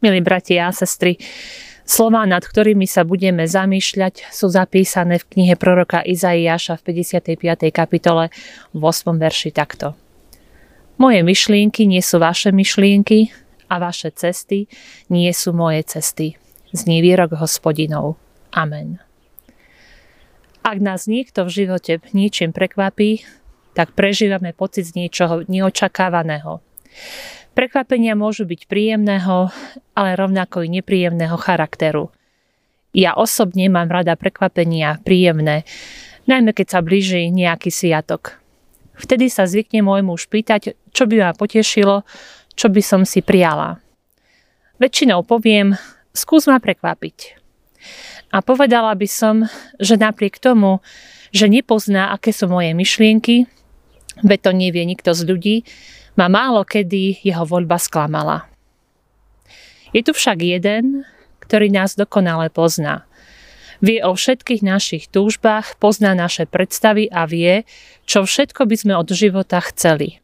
Milí bratia a sestry, Slová, nad ktorými sa budeme zamýšľať, sú zapísané v knihe proroka Izaiáša v 55. kapitole v 8. verši takto. Moje myšlienky nie sú vaše myšlienky a vaše cesty nie sú moje cesty. Zní výrok hospodinov. Amen. Ak nás niekto v živote ničím prekvapí, tak prežívame pocit z niečoho neočakávaného. Prekvapenia môžu byť príjemného, ale rovnako i nepríjemného charakteru. Ja osobne mám rada prekvapenia príjemné, najmä keď sa blíži nejaký sviatok. Vtedy sa zvykne môj muž pýtať, čo by ma potešilo, čo by som si prijala. Väčšinou poviem, skús ma prekvapiť. A povedala by som, že napriek tomu, že nepozná, aké sú moje myšlienky, veď to nevie nikto z ľudí, ma málo kedy jeho voľba sklamala. Je tu však jeden, ktorý nás dokonale pozná. Vie o všetkých našich túžbách, pozná naše predstavy a vie, čo všetko by sme od života chceli.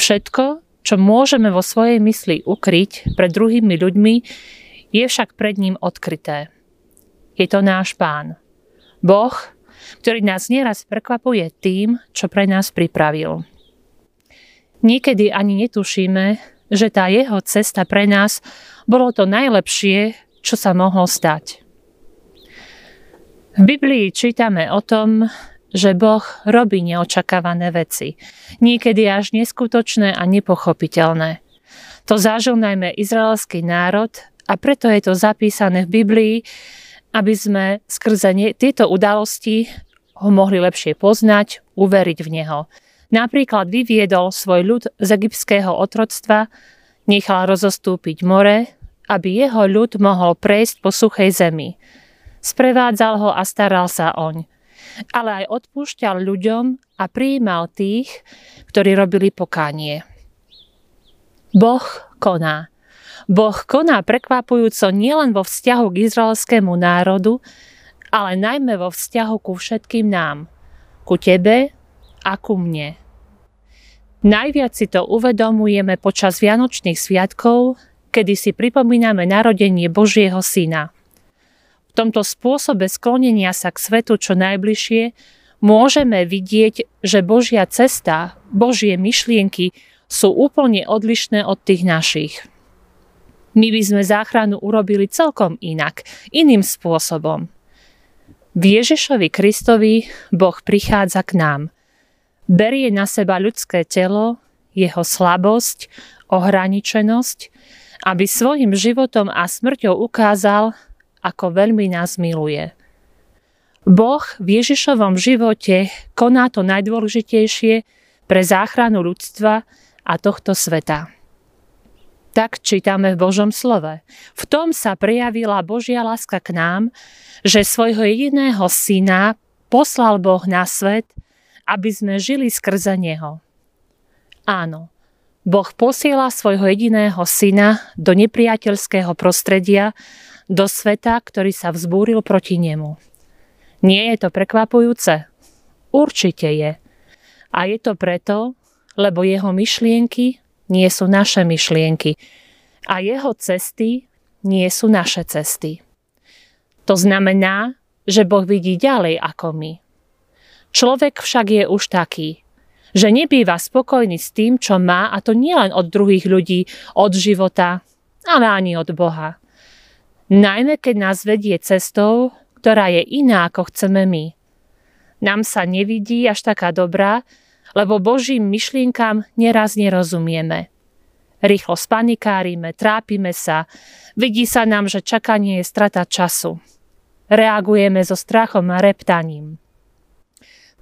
Všetko, čo môžeme vo svojej mysli ukryť pred druhými ľuďmi, je však pred ním odkryté. Je to náš pán. Boh, ktorý nás nieraz prekvapuje tým, čo pre nás pripravil. Niekedy ani netušíme, že tá jeho cesta pre nás bolo to najlepšie, čo sa mohlo stať. V Biblii čítame o tom, že Boh robí neočakávané veci, niekedy až neskutočné a nepochopiteľné. To zažil najmä izraelský národ a preto je to zapísané v Biblii, aby sme skrze tieto udalosti ho mohli lepšie poznať, uveriť v Neho. Napríklad vyviedol svoj ľud z egyptského otroctva, nechal rozostúpiť more, aby jeho ľud mohol prejsť po suchej zemi. Sprevádzal ho a staral sa oň. Ale aj odpúšťal ľuďom a prijímal tých, ktorí robili pokánie. Boh koná. Boh koná prekvapujúco nielen vo vzťahu k izraelskému národu, ale najmä vo vzťahu ku všetkým nám. Ku tebe a ku mne. Najviac si to uvedomujeme počas Vianočných sviatkov, kedy si pripomíname narodenie Božieho Syna. V tomto spôsobe sklonenia sa k svetu čo najbližšie môžeme vidieť, že Božia cesta, Božie myšlienky sú úplne odlišné od tých našich. My by sme záchranu urobili celkom inak, iným spôsobom. V Ježišovi Kristovi Boh prichádza k nám – berie na seba ľudské telo, jeho slabosť, ohraničenosť, aby svojim životom a smrťou ukázal, ako veľmi nás miluje. Boh v Ježišovom živote koná to najdôležitejšie pre záchranu ľudstva a tohto sveta. Tak čítame v Božom slove. V tom sa prejavila Božia láska k nám, že svojho jediného syna poslal Boh na svet, aby sme žili skrze Neho. Áno, Boh posiela svojho jediného syna do nepriateľského prostredia, do sveta, ktorý sa vzbúril proti nemu. Nie je to prekvapujúce? Určite je. A je to preto, lebo jeho myšlienky nie sú naše myšlienky a jeho cesty nie sú naše cesty. To znamená, že Boh vidí ďalej ako my. Človek však je už taký, že nebýva spokojný s tým, čo má, a to nielen od druhých ľudí, od života, ale ani od Boha. Najmä keď nás vedie cestou, ktorá je iná, ako chceme my. Nám sa nevidí až taká dobrá, lebo Božím myšlienkam neraz nerozumieme. Rýchlo spanikárime, trápime sa, vidí sa nám, že čakanie je strata času. Reagujeme so strachom a reptaním.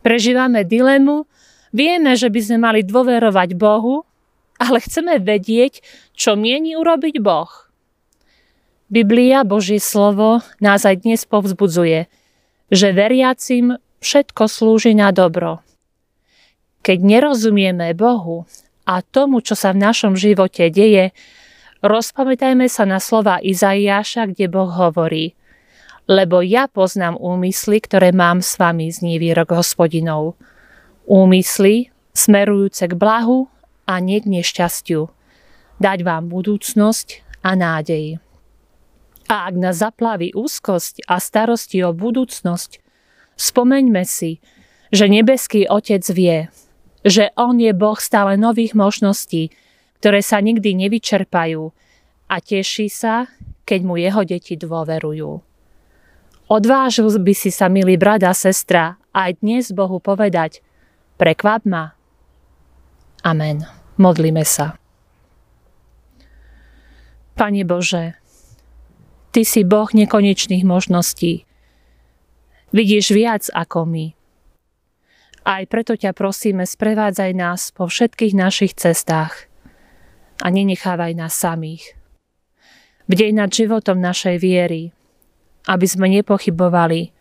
Prežívame dilemu, vieme, že by sme mali dôverovať Bohu, ale chceme vedieť, čo mieni urobiť Boh. Biblia, Božie slovo, nás aj dnes povzbudzuje, že veriacim všetko slúži na dobro. Keď nerozumieme Bohu a tomu, čo sa v našom živote deje, rozpamätajme sa na slova Izaiáša, kde Boh hovorí – lebo ja poznám úmysly, ktoré mám s vami, zní výrok hospodinov. Úmysly smerujúce k blahu a nie k nešťastiu. Dať vám budúcnosť a nádej. A ak nás zaplaví úzkosť a starosti o budúcnosť, spomeňme si, že nebeský Otec vie, že On je Boh stále nových možností, ktoré sa nikdy nevyčerpajú a teší sa, keď mu jeho deti dôverujú. Odvážil by si sa, milý brat a sestra, aj dnes Bohu povedať, prekvap ma. Amen. Modlíme sa. Pane Bože, Ty si Boh nekonečných možností. Vidíš viac ako my. Aj preto ťa prosíme, sprevádzaj nás po všetkých našich cestách a nenechávaj nás samých. Bdej nad životom našej viery, aby sme nepochybovali,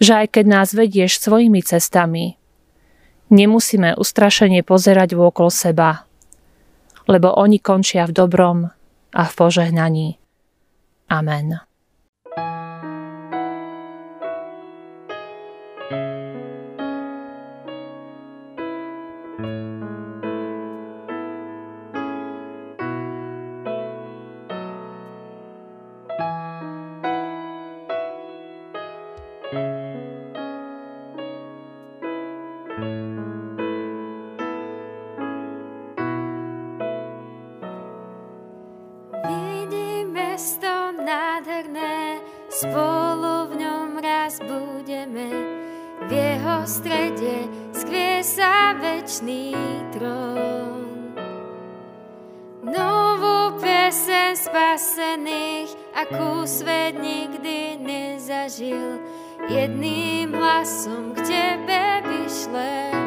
že aj keď nás vedieš svojimi cestami, nemusíme ustrašene pozerať vôkol seba, lebo oni končia v dobrom a v požehnaní. Amen. Spolu v ňom raz budeme, v jeho strede skvie sa večný trón. Novú pesen spasených, akú svet nikdy nezažil, jedným hlasom k tebe vyšleme.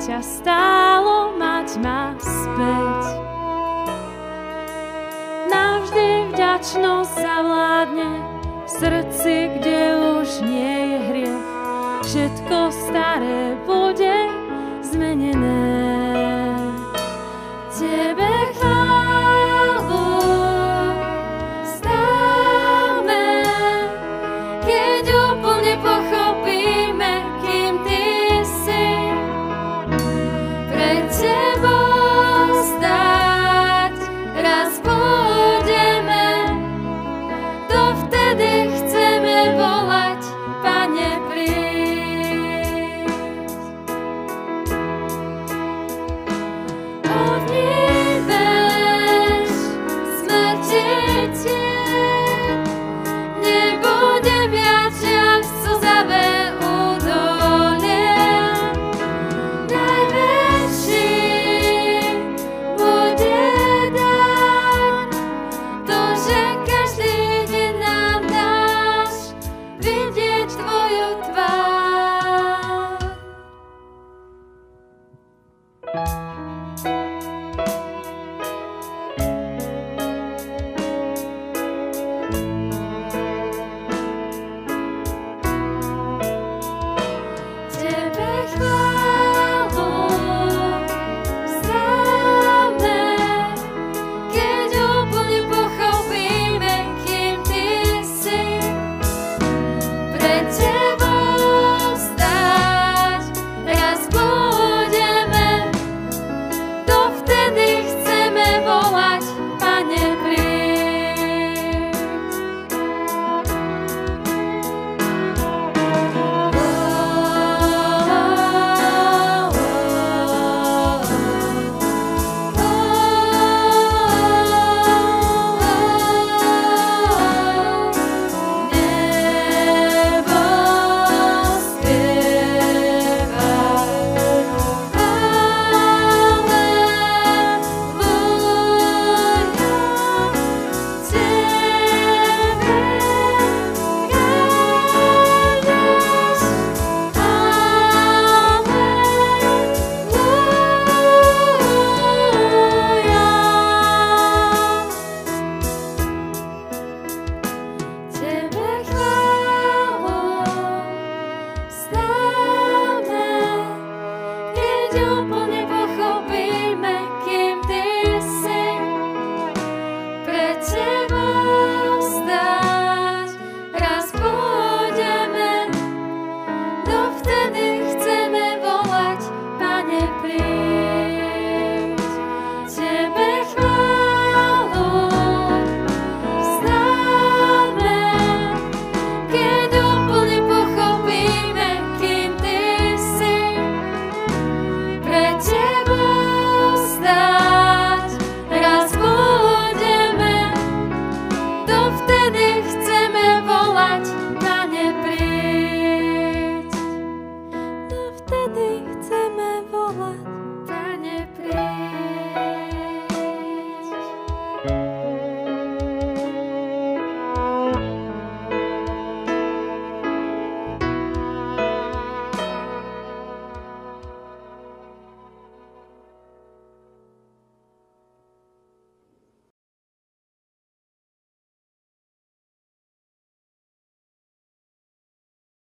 Ťa stálo mať ma späť. Navždy vďačnosť zavládne v srdci, kde už nie je hriech. Všetko staré bude zmenené.